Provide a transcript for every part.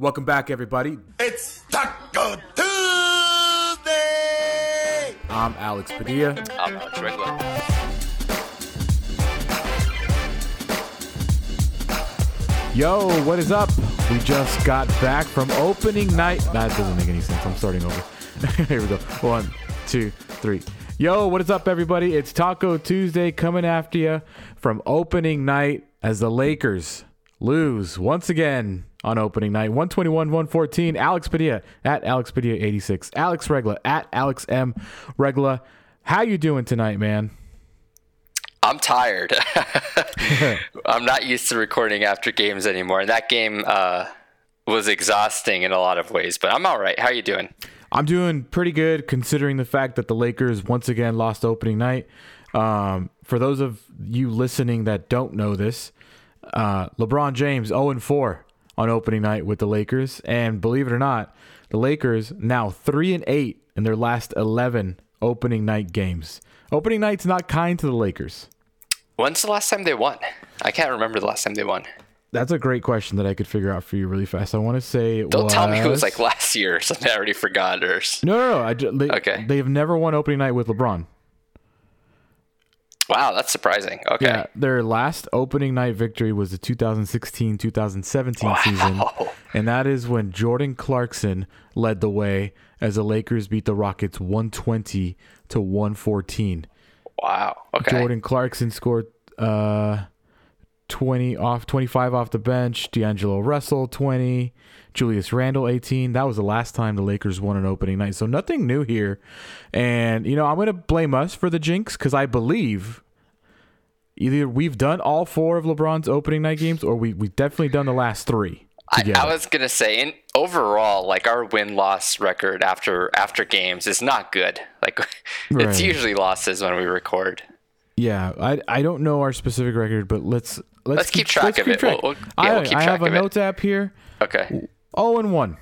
Welcome back, everybody. It's Talk-O Tuesday! I'm Alex Padilla. I'm Alex Regla. Yo, what is up? We just got back from opening night. That doesn't make any sense. I'm starting over. Here we go. One, two, three. Yo, what is up, everybody? It's Talk-O Tuesday coming after you from opening night as the Lakers lose once again on opening night 121 114 alex padilla at alex padilla 86 alex regla at alex m regla how you doing tonight man I'm tired. I'm not used to recording after games anymore. And that game uh, was exhausting in a lot of ways, but I'm all right. How you doing? I'm doing pretty good considering the fact that the Lakers once again lost opening night. Um, for those of you listening that don't know this, uh, LeBron James 0 4 on opening night with the Lakers, and believe it or not, the Lakers now three and eight in their last 11 opening night games. Opening night's not kind to the Lakers. When's the last time they won? I can't remember the last time they won. That's a great question that I could figure out for you really fast. I want to say it Don't was... tell me it was like last year or something. I already forgot. Or no, no, no. I they, Okay. They have never won opening night with LeBron. Wow, that's surprising. Okay. Yeah, their last opening night victory was the 2016-2017 season, and that is when Jordan Clarkson led the way as the Lakers beat the Rockets 120 to 114. Wow. Okay. Jordan Clarkson scored uh 20 off 25 off the bench, D'Angelo Russell 20, Julius Randle 18. That was the last time the Lakers won an opening night. So nothing new here. And you know, I'm going to blame us for the jinx cuz I believe either we've done all four of LeBron's opening night games or we we've definitely done the last 3. I, together. I was gonna say, in overall, like our win loss record after after games is not good. Like Right. it's usually losses when we record. Yeah, I I don't know our specific record, but let's let's, Let's keep track of it. We'll- we'll- yeah, I, we'll keep I have track a it. notes app here. Okay. 0 and 1.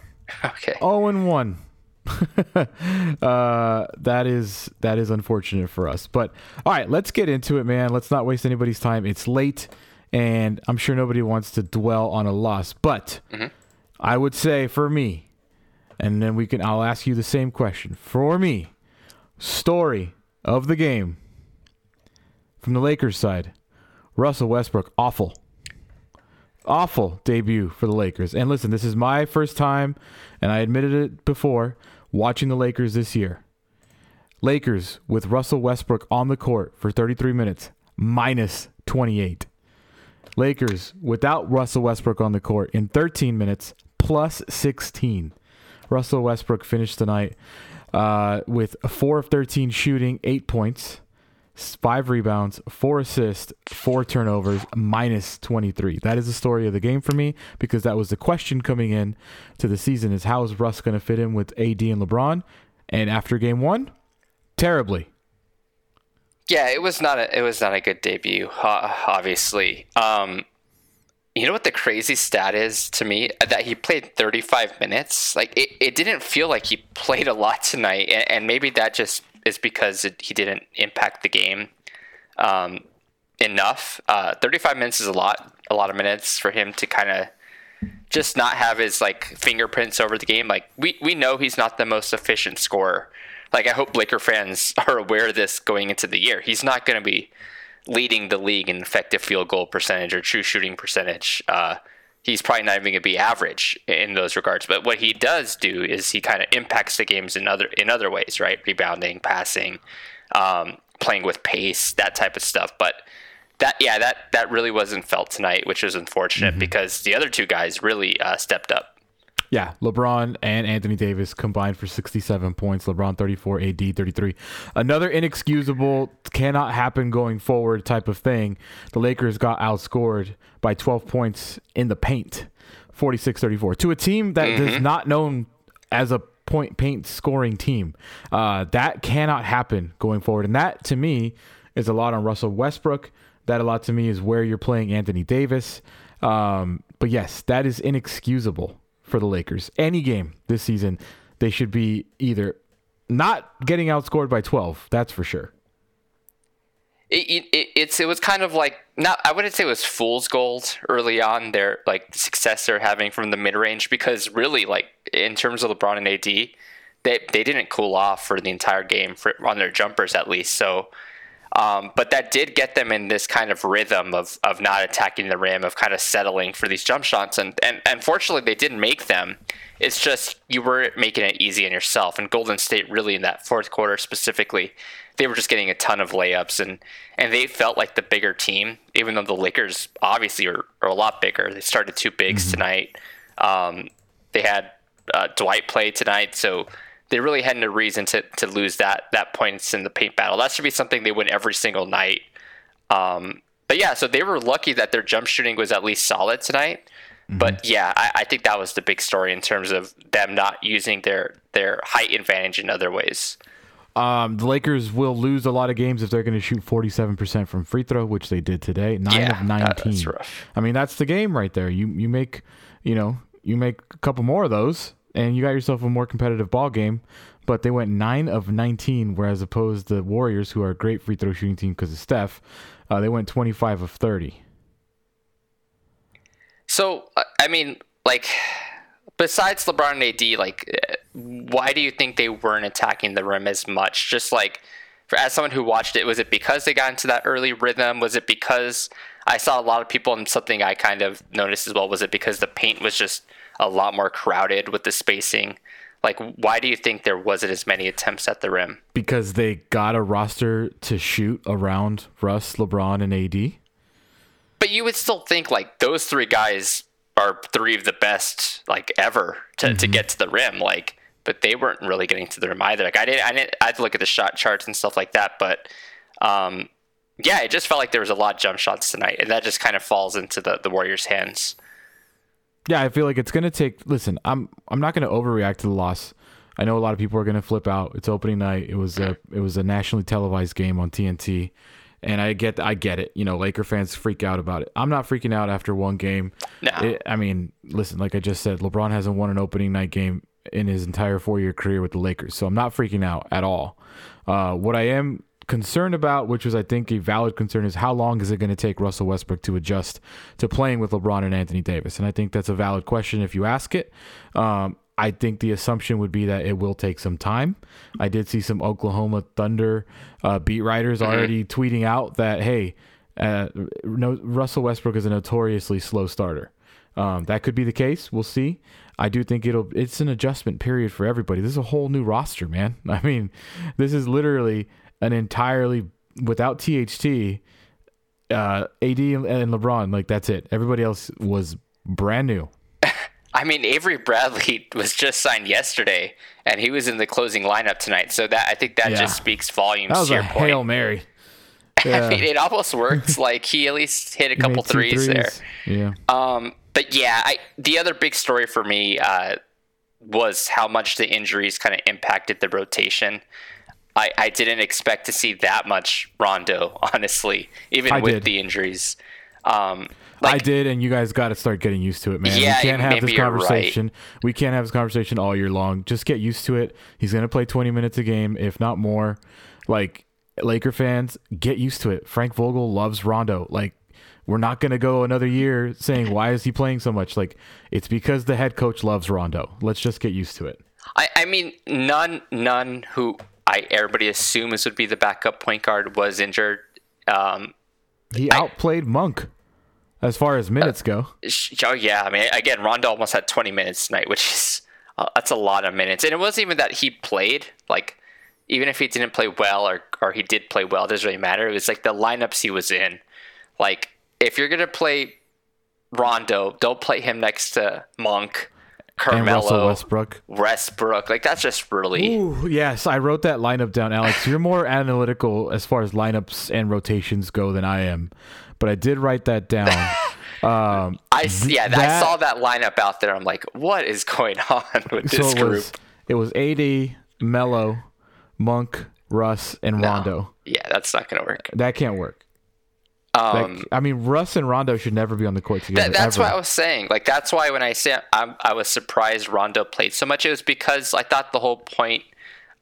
Okay. Oh and one. uh, that is that is unfortunate for us. But all right, let's get into it, man. Let's not waste anybody's time. It's late, and I'm sure nobody wants to dwell on a loss. But I would say for me, and then we can. I'll ask you the same question for me. Story of the game from the Lakers side. Russell Westbrook, awful awful debut for the Lakers. And listen, this is my first time, and I admitted it before, watching the Lakers this year. Lakers with Russell Westbrook on the court for 33 minutes, minus 28. Lakers without Russell Westbrook on the court in 13 minutes, plus 16. Russell Westbrook finished tonight uh, with a 4 of 13 shooting, 8 points, five rebounds, four assists, four turnovers, minus 23. That is the story of the game for me because that was the question coming in to the season is how is Russ going to fit in with AD and LeBron? And after game one, terribly. Yeah, it was not a it was not a good debut, obviously. Um, you know what the crazy stat is to me that he played 35 minutes. Like it, it didn't feel like he played a lot tonight, and, and maybe that just is because it, he didn't impact the game um, enough. Uh, 35 minutes is a lot, a lot of minutes for him to kind of just not have his like fingerprints over the game. Like we we know he's not the most efficient scorer. Like I hope Laker fans are aware of this going into the year. He's not going to be leading the league in effective field goal percentage or true shooting percentage. Uh, he's probably not even going to be average in those regards. But what he does do is he kind of impacts the games in other in other ways, right? Rebounding, passing, um, playing with pace, that type of stuff. But that yeah, that that really wasn't felt tonight, which is unfortunate because the other two guys really uh, stepped up. Yeah, LeBron and Anthony Davis combined for 67 points. LeBron 34, AD 33. Another inexcusable, cannot happen going forward type of thing. The Lakers got outscored by 12 points in the paint, 46 34, to a team that is not known as a point paint scoring team. Uh, that cannot happen going forward. And that, to me, is a lot on Russell Westbrook. That a lot to me is where you're playing Anthony Davis. Um, but yes, that is inexcusable for the Lakers. Any game this season, they should be either not getting outscored by 12, that's for sure. it, it, it's it was kind of like not I wouldn't say it was fool's gold early on their like success they're having from the mid range because really like in terms of LeBron and AD they they didn't cool off for the entire game for on their jumpers at least so um, but that did get them in this kind of rhythm of of not attacking the rim of kind of settling for these jump shots and and unfortunately they didn't make them it's just you were making it easy on yourself and Golden State really in that fourth quarter specifically they were just getting a ton of layups and and they felt like the bigger team, even though the Lakers obviously are, are a lot bigger. They started two bigs mm-hmm. tonight. Um, they had uh, Dwight play tonight, so they really had no reason to, to lose that that points in the paint battle. That should be something they win every single night. Um, but yeah, so they were lucky that their jump shooting was at least solid tonight. Mm-hmm. But yeah, I, I, think that was the big story in terms of them not using their their height advantage in other ways. Um, the Lakers will lose a lot of games if they're going to shoot 47% from free throw, which they did today. 9 yeah, of 19. I mean, that's the game right there. You you make, you know, you make a couple more of those and you got yourself a more competitive ball game. But they went 9 of 19 whereas opposed the Warriors who are a great free throw shooting team because of Steph, uh, they went 25 of 30. So, I mean, like besides LeBron and AD, like, why do you think they weren't attacking the rim as much? Just like, for, as someone who watched it, was it because they got into that early rhythm? Was it because I saw a lot of people, and something I kind of noticed as well, was it because the paint was just a lot more crowded with the spacing? Like, why do you think there wasn't as many attempts at the rim? Because they got a roster to shoot around Russ, LeBron, and AD. But you would still think like those three guys are three of the best like ever to, mm-hmm. to get to the rim. Like, but they weren't really getting to the rim either. Like I didn't, I didn't, I had to look at the shot charts and stuff like that. But um, yeah, it just felt like there was a lot of jump shots tonight, and that just kind of falls into the the Warriors' hands. Yeah, I feel like it's gonna take. Listen, I'm I'm not gonna overreact to the loss. I know a lot of people are gonna flip out. It's opening night. It was a it was a nationally televised game on TNT. And I get, I get it. You know, Laker fans freak out about it. I'm not freaking out after one game. No. It, I mean, listen, like I just said, LeBron hasn't won an opening night game in his entire four year career with the Lakers, so I'm not freaking out at all. Uh, what I am concerned about, which was I think a valid concern, is how long is it going to take Russell Westbrook to adjust to playing with LeBron and Anthony Davis? And I think that's a valid question if you ask it. Um, I think the assumption would be that it will take some time. I did see some Oklahoma Thunder uh, beat writers mm-hmm. already tweeting out that hey, uh, no, Russell Westbrook is a notoriously slow starter. Um, that could be the case. We'll see. I do think it'll. It's an adjustment period for everybody. This is a whole new roster, man. I mean, this is literally an entirely without THT, uh, AD and LeBron. Like that's it. Everybody else was brand new. I mean, Avery Bradley was just signed yesterday, and he was in the closing lineup tonight. So that I think that yeah. just speaks volumes. That was to a your point. hail mary. Yeah. I mean, it almost works. like he at least hit a couple threes, threes, there. Yeah. Um, but yeah, I, the other big story for me uh, was how much the injuries kind of impacted the rotation. I, I didn't expect to see that much Rondo, honestly, even I with did. the injuries. Um, like, I did, and you guys got to start getting used to it, man. Yeah, we can't have this conversation. Right. We can't have this conversation all year long. Just get used to it. He's gonna play 20 minutes a game, if not more. Like Laker fans, get used to it. Frank Vogel loves Rondo. Like we're not gonna go another year saying why is he playing so much. Like it's because the head coach loves Rondo. Let's just get used to it. I, I mean, none none who I everybody assumes would be the backup point guard was injured. Um, he outplayed I, Monk as far as minutes go. Oh yeah, I mean, again, Rondo almost had 20 minutes tonight, which is uh, that's a lot of minutes, and it wasn't even that he played. Like, even if he didn't play well or or he did play well, it doesn't really matter. It was like the lineups he was in. Like, if you're gonna play Rondo, don't play him next to Monk. Carmelo, Westbrook. Westbrook, like that's just really. Ooh, yes, I wrote that lineup down, Alex. You're more analytical as far as lineups and rotations go than I am but I did write that down. Um, I yeah, that, I saw that lineup out there. I'm like, what is going on with this so it group? Was, it was AD, Melo, Monk, Russ, and no. Rondo. Yeah, that's not gonna work. That can't work. Um, that, I mean, Russ and Rondo should never be on the court together. That, that's ever. what I was saying. Like, that's why when I say I'm, I was surprised Rondo played so much, it was because I thought the whole point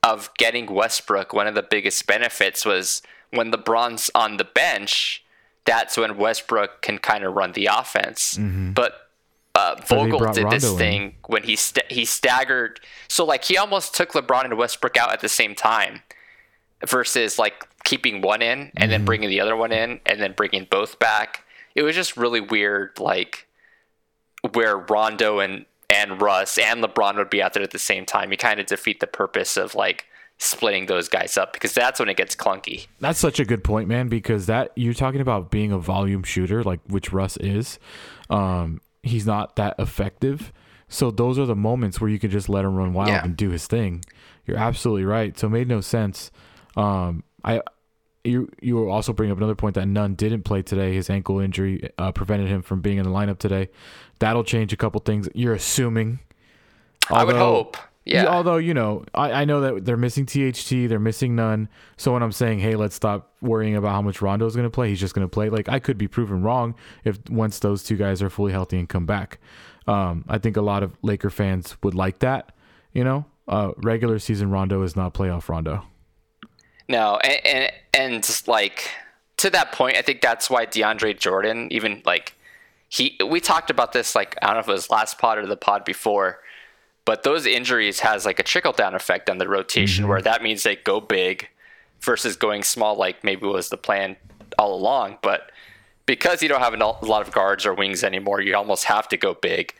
of getting Westbrook, one of the biggest benefits was when LeBron's on the bench, that's when Westbrook can kind of run the offense. Mm-hmm. But uh, Vogel did this in. thing when he st- he staggered. So like he almost took LeBron and Westbrook out at the same time, versus like keeping one in and then bringing the other one in and then bringing both back. It was just really weird, like where Rondo and and Russ and LeBron would be out there at the same time. You kind of defeat the purpose of like splitting those guys up because that's when it gets clunky. That's such a good point, man, because that you're talking about being a volume shooter, like which Russ is. Um, he's not that effective. So those are the moments where you can just let him run wild Yeah. and do his thing. You're absolutely right. So it made no sense. Um, I you you will also bring up another point that Nunn didn't play today. His ankle injury uh, prevented him from being in the lineup today. That'll change a couple things. You're assuming. I would Although- hope. Yeah. Although you know, I, I know that they're missing THT, they're missing Nunn. So when I'm saying, hey, let's stop worrying about how much Rondo is going to play, he's just going to play. Like I could be proven wrong if once those two guys are fully healthy and come back. Um, I think a lot of Laker fans would like that. You know, uh, regular season Rondo is not playoff Rondo. No, and, and and like to that point, I think that's why DeAndre Jordan, even like he, we talked about this like I don't know if it was last pod or the pod before, but those injuries has like a trickle down effect on the rotation where mm-hmm. that means they go big versus going small, like maybe was the plan all along, but because you don't have a lot of guards or wings anymore, you almost have to go big.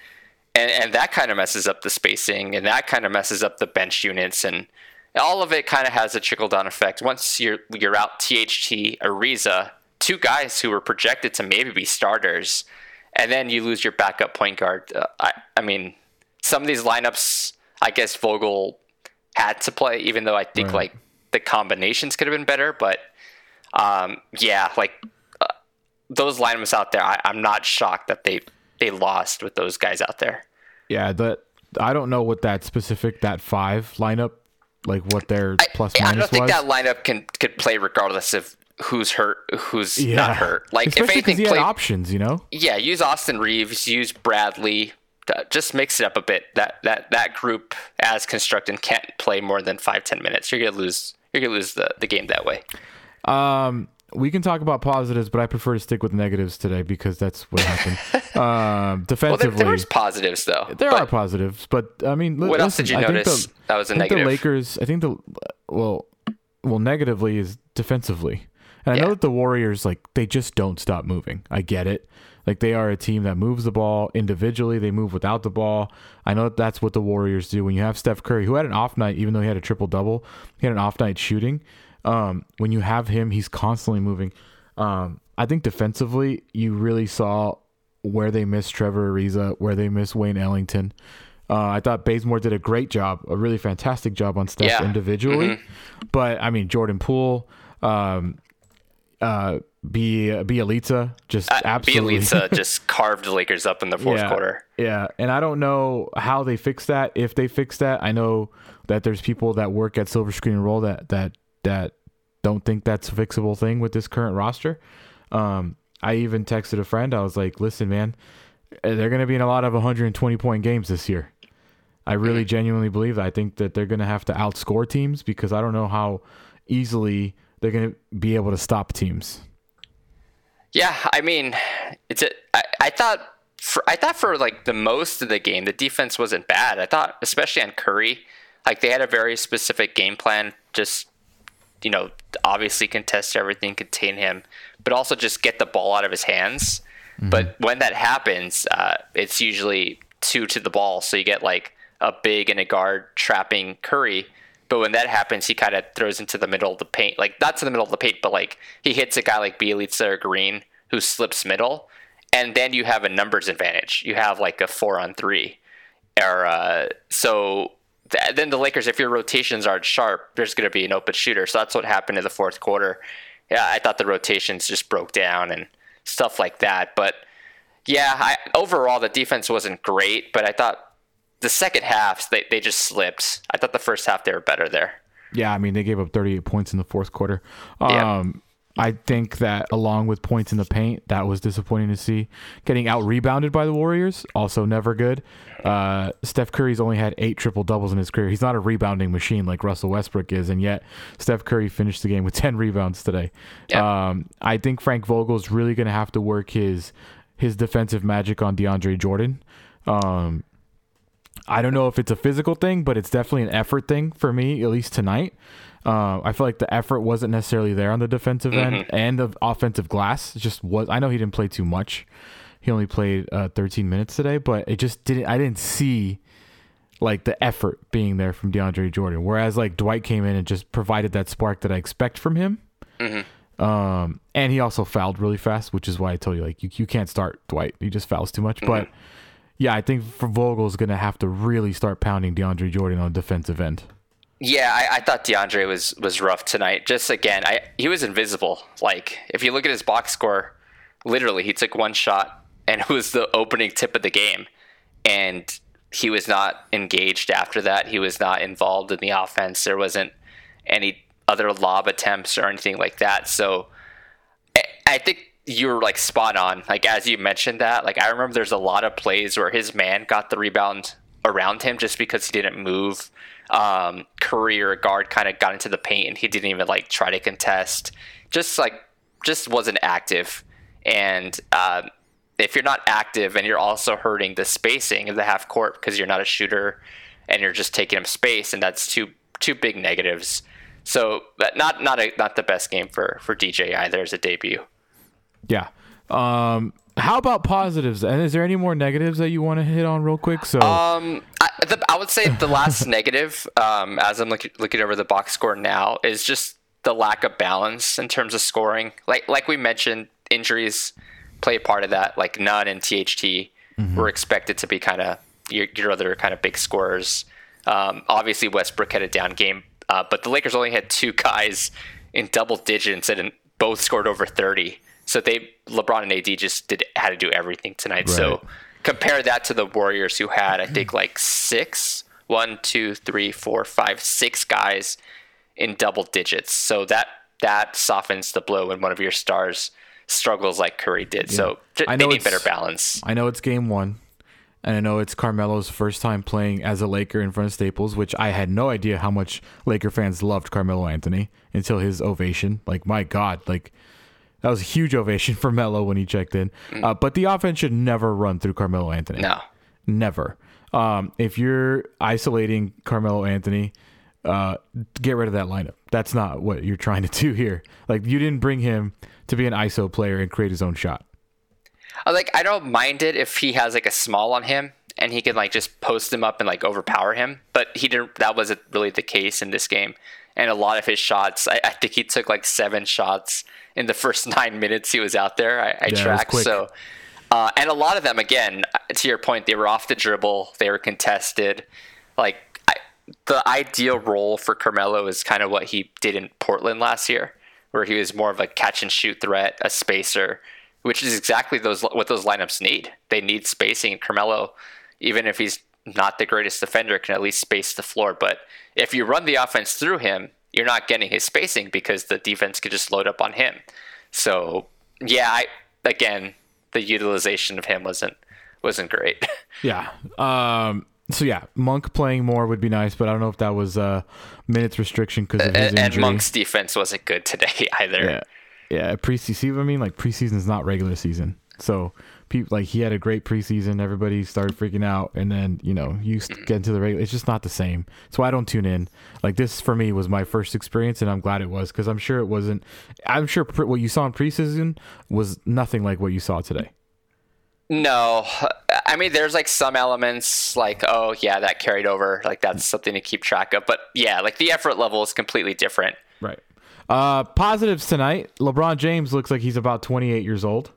And, and that kind of messes up the spacing and that kind of messes up the bench units and all of it kind of has a trickle down effect. Once you're you're out THT, Ariza, two guys who were projected to maybe be starters, and then you lose your backup point guard. Uh, I I mean, some of these lineups, I guess Vogel had to play, even though I think Right. like the combinations could have been better. But um, yeah, like uh, those lineups out there, I, I'm not shocked that they they lost with those guys out there. Yeah, that I don't know what that specific that five lineup, like what their plus I, I don't think was. that lineup can could play regardless of who's hurt, who's yeah, not hurt. Like especially if anything, play, options. You know. yeah, use Austin Reaves, use Bradley. Just mix it up a bit. That that that group, as constructed, can't play more than five ten minutes. You're gonna lose. You're gonna lose the, the game that way. Um, we can talk about positives, but I prefer to stick with negatives today because that's what happened. um, Well, there, defensively, there positives though. there are positives, but I mean, What else did you I think notice the, that was a I think negative? The Lakers, I think the well, well, negatively is defensively, and I Yeah. know that the Warriors like they just don't stop moving. I get it. Like they are a team that moves the ball individually. They move without the ball. I know that that's what the Warriors do. When you have Steph Curry, who had an off night, even though he had a triple double, he had an off night shooting. Um, when you have him, he's constantly moving. Um, I think defensively, you really saw where they missed Trevor Ariza, where they missed Wayne Ellington. Uh, I thought Bazemore did a great job, a really fantastic job on Steph Yeah. individually. But I mean, Jordan Poole, um, uh, B Bjelica, just Uh, absolutely. Bjelica just carved the Lakers up in the fourth yeah, quarter. Yeah, and I don't know how they fix that. If they fix that, I know that there's people that work at Silver Screen Roll that that that don't think that's a fixable thing with this current roster. Um, I even texted a friend. I was like, "Listen, man, they're going to be in a lot of 120 point games this year." I really genuinely believe that. I think that they're going to have to outscore teams because I don't know how easily they're going to be able to stop teams. Yeah, I mean, it's a, I, I thought for I thought for like the most of the game, the defense wasn't bad. I thought, especially on Curry, like they had a very specific game plan. Just you know, obviously contest everything, contain him, but also just get the ball out of his hands. But when that happens, uh, it's usually two to the ball, so you get like a big and a guard trapping Curry. But when that happens, he kind of throws into the middle of the paint, like not to the middle of the paint, but like he hits a guy like Bjelica or Green who slips middle, and then you have a numbers advantage. You have like a four on three, or uh, so. Th- Then the Lakers, if your rotations aren't sharp, there's going to be an open shooter. So that's what happened in the fourth quarter. Yeah, I thought the rotations just broke down and stuff like that. But yeah, I, overall the defense wasn't great, but I thought the second half they, they just slipped. I thought the first half they were better there. Yeah, I mean they gave up 38 points in the fourth quarter. Yeah. Um, I think that along with points in the paint, that was disappointing to see. Getting out rebounded by the Warriors, also never good. Uh, Steph Curry's only had eight triple doubles in his career. He's not a rebounding machine like Russell Westbrook is, and yet Steph Curry finished the game with 10 rebounds today. Yeah. Um, I think Frank Vogel's really going to have to work his his defensive magic on DeAndre Jordan. Um, I don't know if it's a physical thing, but it's definitely an effort thing for me, at least tonight. Uh, I feel like the effort wasn't necessarily there on the defensive end and the offensive glass. Just was. I know he didn't play too much. He only played uh, 13 minutes today, but it just didn't. I didn't see like the effort being there from DeAndre Jordan. Whereas like Dwight came in and just provided that spark that I expect from him. Um, and he also fouled really fast, which is why I told you like you you can't start Dwight. He just fouls too much. But yeah, I think for Vogel's gonna have to really start pounding DeAndre Jordan on the defensive end. Yeah, I, I thought DeAndre was was rough tonight. Just again, I he was invisible. Like if you look at his box score, literally he took one shot and it was the opening tip of the game, and he was not engaged after that. He was not involved in the offense. There wasn't any other lob attempts or anything like that. So I- I think you're like spot on. Like as you mentioned that, like I remember there's a lot of plays where his man got the rebound around him just because he didn't move. Um, Curry or guard kind of got into the paint and he didn't even like try to contest. Just like just wasn't active. And um, if you're not active and you're also hurting the spacing of the half court because you're not a shooter and you're just taking up space, and that's two two big negatives. So, not not a not the best game for for DJ either as a debut. Yeah. Um, how about positives? And is there any more negatives that you want to hit on real quick? So Um, I, the, I would say the last negative, um, as I'm looking looking over the box score now, is just the lack of balance in terms of scoring. Like like we mentioned, injuries play a part of that. Like Nunn and THT were expected to be kind of your, your other kind of big scorers. Um, obviously, Westbrook had a down game, uh, but the Lakers only had two guys in double digits and both scored over 30. So they LeBron and AD just did had to do everything tonight. So compare that to the Warriors who had I think like six, one, two, three, four, five, six guys in double digits. So that that softens the blow when one of your stars struggles like Curry did. So j- I they know need better balance. I know it's game one, and I know it's Carmelo's first time playing as a Laker in front of Staples, which I had no idea how much Laker fans loved Carmelo Anthony until his ovation. Like, my God, like that was a huge ovation for Melo when he checked in. Uh, but the offense should never run through Carmelo Anthony. No. Never. Um, if you're isolating Carmelo Anthony, uh, get rid of that lineup. That's not what you're trying to do here. Like you didn't bring him to be an ISO player and create his own shot. I like I don't mind it if he has like a small on him and he can like just post him up and like overpower him. But he didn't. That wasn't really the case in this game. And a lot of his shots, I, I think he took like seven shots in the first nine minutes he was out there. I, I was tracked so. Uh, and a lot of them, again, to your point, they were off the dribble. They were contested. Like I, the ideal role for Carmelo is kind of what he did in Portland last year, where he was more of a catch and shoot threat, a spacer, which is exactly those what those lineups need. They need spacing. Carmelo, even if he's not the greatest defender, can at least space the floor. But if you run the offense through him, you're not getting his spacing because the defense could just load up on him. So yeah, I again the utilization of him wasn't wasn't great. Yeah. Um. So yeah, Monk playing more would be nice, but I don't know if that was uh minutes restriction because of his and, and injury. Monk's defense wasn't good today either. Yeah. Yeah. Preseason. See what I mean? Like preseason is not regular season. So people like he had a great preseason. Everybody started freaking out, and then you know you get into the regular. It's just not the same. That's why I don't tune in. Like this for me was my first experience, and I'm glad it was because I'm sure it wasn't. I'm sure pre- what you saw in preseason was nothing like what you saw today. No, I mean there's like some elements like oh yeah that carried over like that's something to keep track of. But yeah, like the effort level is completely different. Right. Uh, positives tonight. LeBron James looks like he's about 28 years old.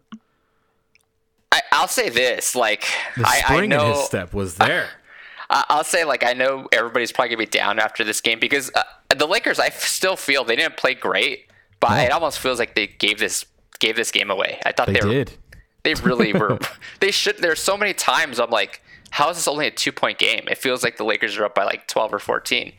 I, I'll say this like The I, I know in his step was there. I- I'll say like I know everybody's probably gonna be down after this game because uh, the Lakers I f- still feel they didn't play great, but it almost feels like they gave this gave this game away. I thought they they, were did. they really were. They should. There's so many times I'm like, how is this only a two point game? It feels like the Lakers are up by like 12 or 14,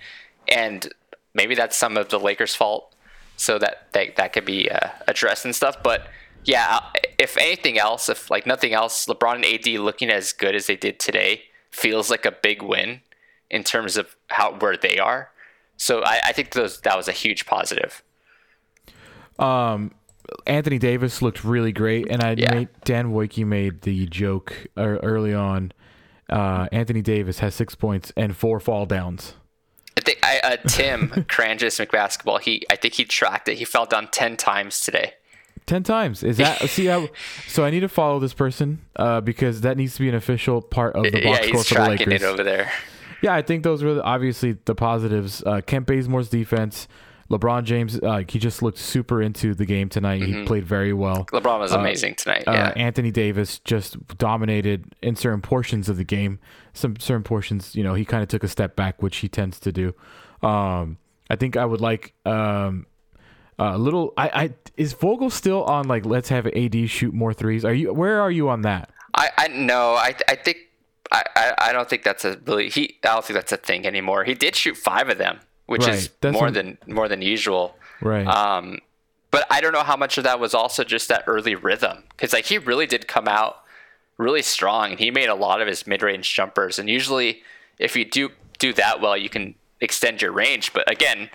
and maybe that's some of the Lakers' fault. so that that, that could be uh, addressed and stuff. But yeah, if anything else, if like nothing else, LeBron and AD looking as good as they did today feels like a big win in terms of how where they are. So I, I think those that was a huge positive. Um, Anthony Davis looked really great, and I Yeah. made Dan Woike made the joke er, early on. Uh, Anthony Davis has six points and four fall downs. I think I, uh, Tim Cranges McBasketball. He I think he tracked it. He fell down ten times today. Ten times is that? see how? So I need to follow this person uh, because that needs to be an official part of the box yeah, score for the Lakers. it over there. Yeah, I think those were obviously the positives. Uh, Kent Bazemore's defense, LeBron James, uh, he just looked super into the game tonight. He played very well. LeBron was amazing tonight. Uh, Mm-hmm. Anthony Davis just dominated in certain portions of the game. Some certain portions, you know, he kind of took a step back, which he tends to do. Um, I think I would like um, a little. I, I is Vogel still on like let's have AD shoot more threes? Are you where are you on that? I, I no, I I think I, I, I don't think that's a really he I don't think that's a thing anymore. He did shoot five of them, which is that's more than more than usual. Right. Um, but I don't know how much of that was also just that early rhythm because like he really did come out really strong and he made a lot of his mid-range jumpers and usually if you do do that well you can extend your range but again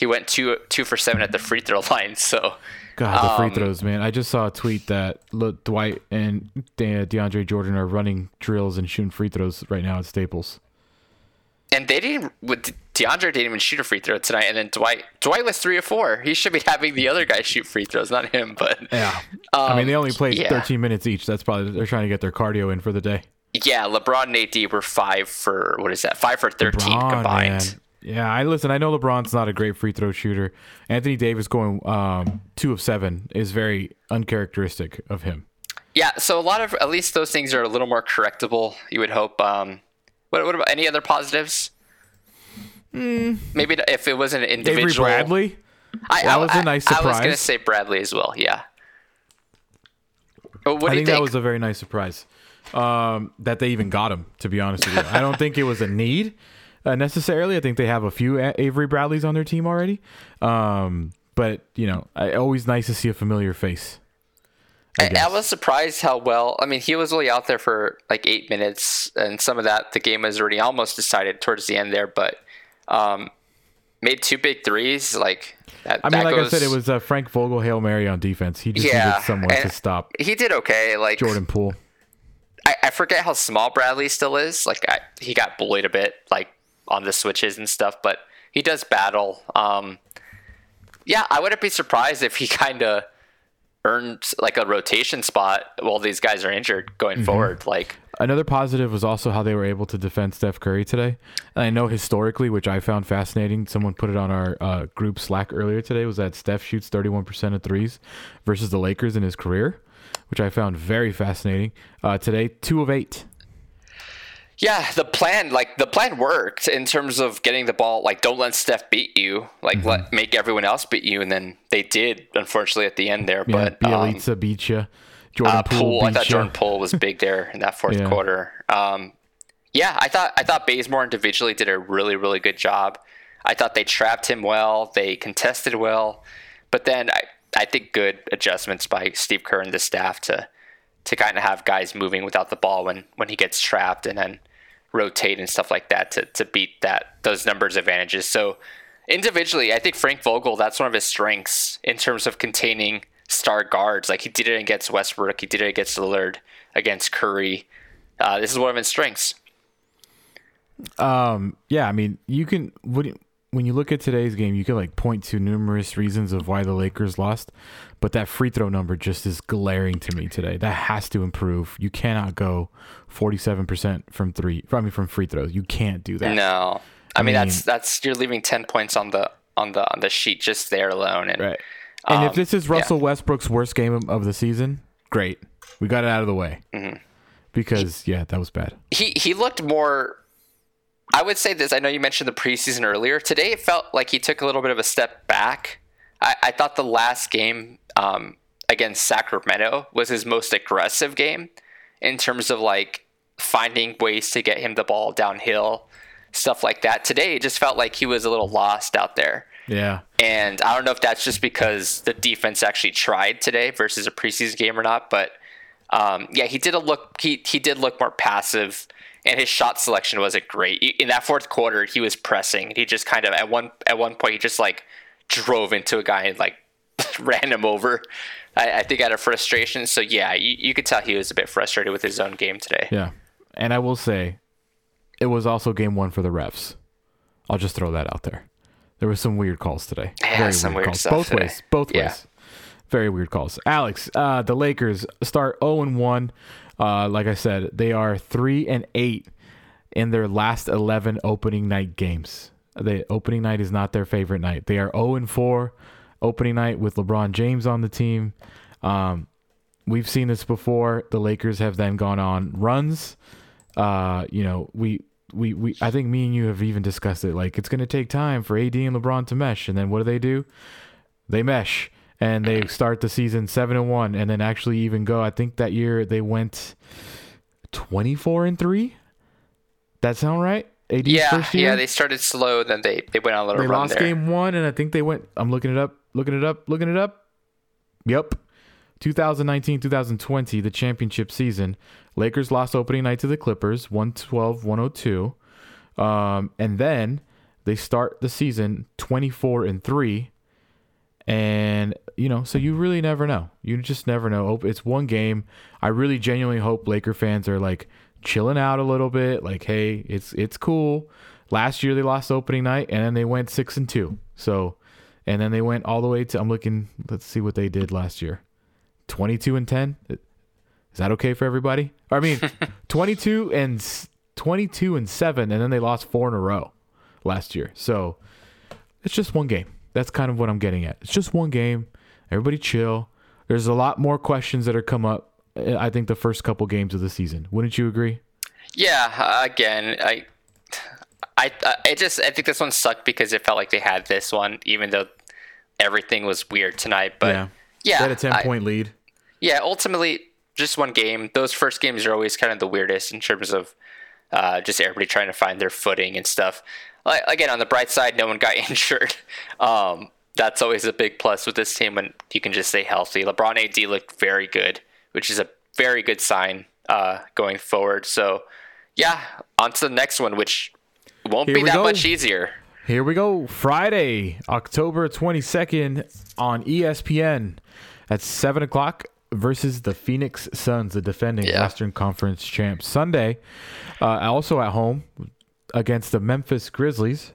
he went two two for seven at the free throw line so God, the free um, throws, man. I just saw a tweet that look, Dwight and De- DeAndre Jordan are running drills and shooting free throws right now at Staples. and they didn't with DeAndre didn't even shoot a free throw tonight and then Dwight Dwight was three or four he should be having the other guy shoot free throws not him but Yeah. I mean, they only played Um, yeah. 13 minutes each. That's probably they're trying to get their cardio in for the day. yeah LeBron and AD were five for what is that five for 13 LeBron, combined man. Yeah, I listen. I know LeBron's not a great free throw shooter. Anthony Davis going um, two of seven is very uncharacteristic of him. Yeah, so a lot of at least those things are a little more correctable. You would hope. Um, what, what about any other positives? Maybe if it was an individual. Avery Bradley. I, that I- was a nice I, I was gonna say Bradley as well. Yeah. Well, what I do you think, think? that was a very nice surprise um, that they even got him. To be honest with you, I don't think it was a need uh, necessarily. I think they have a few Avery Bradleys on their team already. Um, but you know, I, always nice to see a familiar face. I I, I was surprised how well. I mean, he was only out there for like eight minutes, and some of that the game was already almost decided towards the end there. But um, made two big threes. Like that. I mean, like goes, I said, it was uh, Frank Vogel hail mary on defense. He just Yeah, needed someone to stop He did okay. Like Jordan Poole. I, I forget how small Bradley still is. Like I, he got bullied a bit, like on the switches and stuff, but he does battle. Um, yeah, I wouldn't be surprised if he kind of earned like a rotation spot while these guys are injured going Mm-hmm. forward. Like, Another positive was also how they were able to defend Steph Curry today. And I know historically, which I found fascinating, someone put it on our uh, group Slack earlier today, was that Steph shoots 31% of threes versus the Lakers in his career, which I found very fascinating. Uh, today, two of eight. yeah, the plan, like the plan worked in terms of getting the ball. Like, don't let Steph beat you. Like, Mm-hmm. let make everyone else beat you, and then they did, unfortunately, at the end there. Yeah, but um, beat you. Jordan uh, Poole Poole. I thought ya. Jordan Poole was big there in that fourth Yeah. quarter. Um, yeah, I thought I thought Bazemore individually did a really really good job. I thought they trapped him well. They contested well, but then I I think good adjustments by Steve Kerr and the staff to to kind of have guys moving without the ball when when he gets trapped and then rotate and stuff like that to to beat that those numbers advantages. So individually, I think Frank Vogel that's one of his strengths in terms of containing star guards. Like he did it against Westbrook, he did it against Lillard, against Curry. Uh, this is one of his strengths. Um, yeah, I mean, you can when you- when you look at today's game, you can like point to numerous reasons of why the Lakers lost, but that free throw number just is glaring to me today. That has to improve. You cannot go forty-seven percent from three. I mean, from free throws, you can't do that. No, I, mean, mean- that's that's you're leaving ten points on the on the on the sheet just there alone. And Right. And if Um, this is Russell Westbrook's worst game of- the season, great. We got it out of the way. Mm-hmm. Because yeah, that was bad. he he looked more. I would say this. I know you mentioned the preseason earlier. Today, it felt like he took a little bit of a step back. I, I thought the last game um, against Sacramento was his most aggressive game in terms of like finding ways to get him the ball downhill, stuff like that. Today, it just felt like he was a little lost out there. Yeah. And I don't know if that's just because the defense actually tried today versus a preseason game or not, but um, yeah, he did a look. He he did look more passive, and his shot selection wasn't great. In that fourth quarter, he was pressing. He just kind of at one at one point he just like drove into a guy and like ran him over. I, I think out of frustration. So yeah, you, you could tell he was a bit frustrated with his own game today. Yeah. And I will say, it was also game one for the refs. I'll just throw that out there. There were some weird calls today. Yeah, Very some weird calls. stuff Both today. ways. Both Yeah. ways. Very weird calls. Alex, uh, the Lakers start 0 and 1. Uh, like I said, they are 3 and 8 in their last 11 opening night games. The opening night is not their favorite night. They are 0 and 4 opening night with LeBron James on the team. Um, we've seen this before. The Lakers have then gone on runs. Uh, you know, we we we I think me and you have even discussed it. Like it's going to take time for AD and LeBron to mesh, and then what do they do? They mesh and they start the season seven and one, and then actually even go. I think that year they went twenty four and three. That sound right? AD's Yeah, yeah. They started slow, then they they went on a little they run lost there. game one, and I think they went. I'm looking it up, looking it up, looking it up. Yep. 2019 2020, the championship season. Lakers lost opening night to the Clippers, 112 102. Um, and then they start the season 24 and 3. And, you know, so you really never know. You just never know. It's one game. I really genuinely hope Laker fans are like chilling out a little bit. Like, hey, it's it's cool. Last year they lost opening night and then they went 6 and 2. So, and then they went all the way to I'm looking, let's see what they did last year. 22 and 10. Is that okay for everybody? I mean, 22 and 22 and 7 and then they lost four in a row last year. So, it's just one game. That's kind of what I'm getting at. It's just one game. Everybody chill. There's a lot more questions that are come up uh, I think the first couple games of the season. Wouldn't you agree? Yeah, uh, again, I, I, I just I think this one sucked because it felt like they had this one, even though everything was weird tonight. But yeah, They had a 10 I- point lead. yeah, ultimately just one game. Those first games are always kind of the weirdest in terms of uh, just everybody trying to find their footing and stuff. Like, again, on the bright side, no one got injured. Um, that's always a big plus with this team when you can just stay healthy. LeBron AD looked very good, which is a very good sign uh, going forward. So, yeah, on to the next one, which won't Here be that go. much easier. Here we go. Friday, October 22nd on ESPN at 7 o'clock versus the Phoenix Suns, the defending Yeah. Western Conference champs. Sunday, uh, also at home against the Memphis Grizzlies.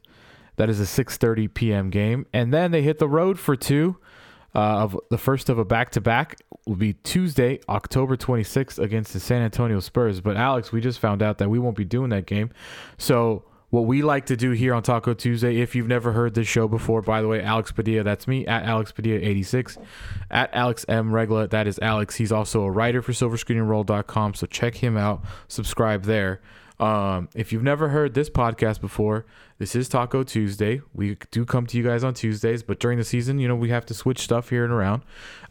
That is a 6:30 p.m. game, and then they hit the road for two. Uh, of the first of a back-to-back will be Tuesday, October 26th against the San Antonio Spurs. But Alex, we just found out that we won't be doing that game. So what we like to do here on Talk-O Tuesday, if you've never heard this show before, by the way, Alex Padilla, that's me at Alex Padilla 86, at Alex M Regla, that is Alex. He's also a writer for SilverScreenandRoll.com, so check him out, subscribe there. Um, if you've never heard this podcast before, this is Talk-O Tuesday. We do come to you guys on Tuesdays, but during the season, you know, we have to switch stuff here and around.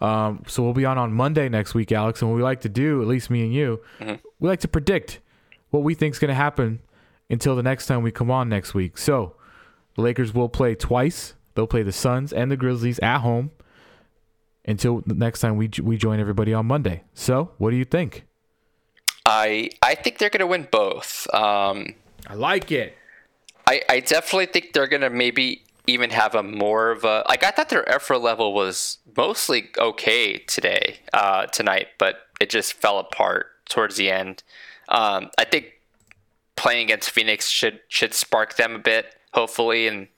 Um, so we'll be on on Monday next week, Alex. And what we like to do, at least me and you, we like to predict what we think is going to happen until the next time we come on next week. So the Lakers will play twice. They'll play the Suns and the Grizzlies at home until the next time we we join everybody on Monday. So what do you think? I I think they're going to win both. Um, I like it. I, I definitely think they're gonna maybe even have a more of a like I thought their effort level was mostly okay today, uh, tonight, but it just fell apart towards the end. Um, I think playing against Phoenix should should spark them a bit, hopefully, and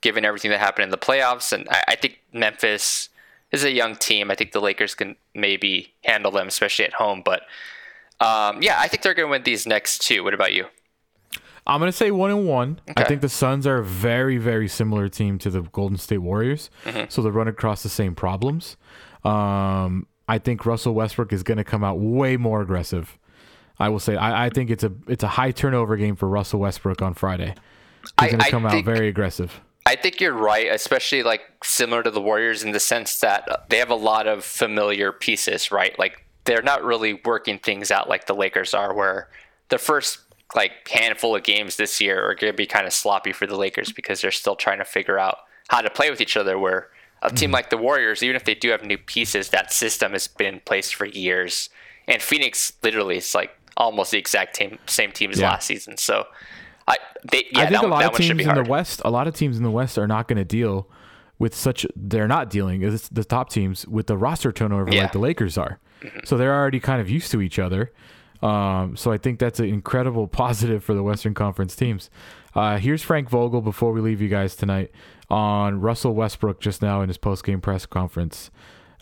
given everything that happened in the playoffs, and I, I think Memphis is a young team. I think the Lakers can maybe handle them, especially at home. But um, yeah, I think they're gonna win these next two. What about you? I'm gonna say one and one. I think the Suns are a very, very similar team to the Golden State Warriors, so they run across the same problems. Um, I think Russell Westbrook is gonna come out way more aggressive. I will say I, I think it's a it's a high turnover game for Russell Westbrook on Friday. He's gonna I come out think- very aggressive. I think you're right, especially like similar to the Warriors in the sense that they have a lot of familiar pieces, right? Like they're not really working things out like the Lakers are, where the first like handful of games this year are going to be kind of sloppy for the Lakers because they're still trying to figure out how to play with each other. Where a team mm-hmm. like the Warriors, even if they do have new pieces, that system has been in place for years. And Phoenix literally is like almost the exact same same team as Yeah. last season. So I, they, yeah, I think that, a lot of teams in the West, a lot of teams in the West are not going to deal with such. They're not dealing as the top teams with the roster turnover Yeah. like the Lakers are. So they're already kind of used to each other. Um, so I think that's an incredible positive for the Western Conference teams. Uh, here's Frank Vogel before we leave you guys tonight on Russell Westbrook just now in his post game press conference.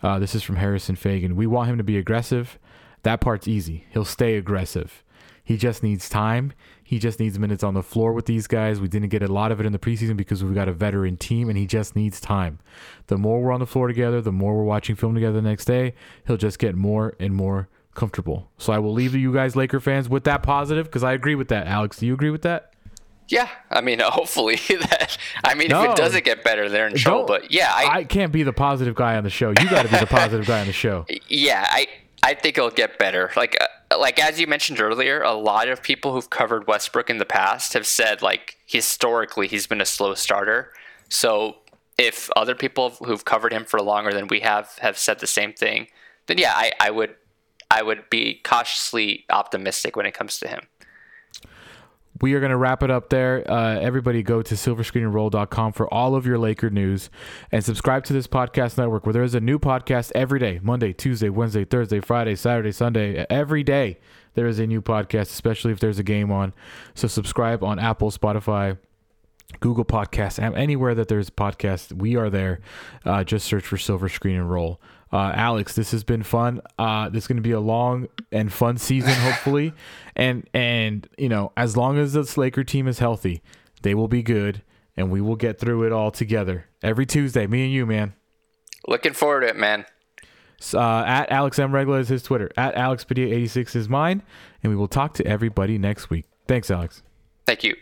Uh, this is from Harrison Faigen. We want him to be aggressive. That part's easy. He'll stay aggressive. He just needs time. He just needs minutes on the floor with these guys. We didn't get a lot of it in the preseason because we've got a veteran team and he just needs time. The more we're on the floor together, the more we're watching film together the next day, he'll just get more and more comfortable. So I will leave you guys, Laker fans, with that positive because I agree with that. Alex, do you agree with that? Yeah, I mean, hopefully that. I mean, if it doesn't get better, they're in trouble. But yeah, I, I can't be the positive guy on the show. You got to be the positive guy on the show. yeah, I I think it'll get better. Like uh, like as you mentioned earlier, a lot of people who've covered Westbrook in the past have said like historically he's been a slow starter. So if other people who've covered him for longer than we have have said the same thing, then yeah, I, I would I would be cautiously optimistic when it comes to him. We are going to wrap it up there. Uh, everybody go to silverscreenandroll.com for all of your Laker news and subscribe to this podcast network where there is a new podcast every day Monday, Tuesday, Wednesday, Thursday, Friday, Saturday, Sunday. Every day there is a new podcast, especially if there's a game on. So subscribe on Apple, Spotify, Google Podcasts, anywhere that there's podcasts, we are there. Uh, just search for Silver Screen and Roll. Uh, Alex, this has been fun. Uh, this is going to be a long and fun season, hopefully. and and you know, as long as this Laker team is healthy, they will be good, and we will get through it all together every Tuesday. Me and you, man. Looking forward to it, man. Uh, at Alex M Regla is his Twitter. At Alex 86 is mine, and we will talk to everybody next week. Thanks, Alex. Thank you.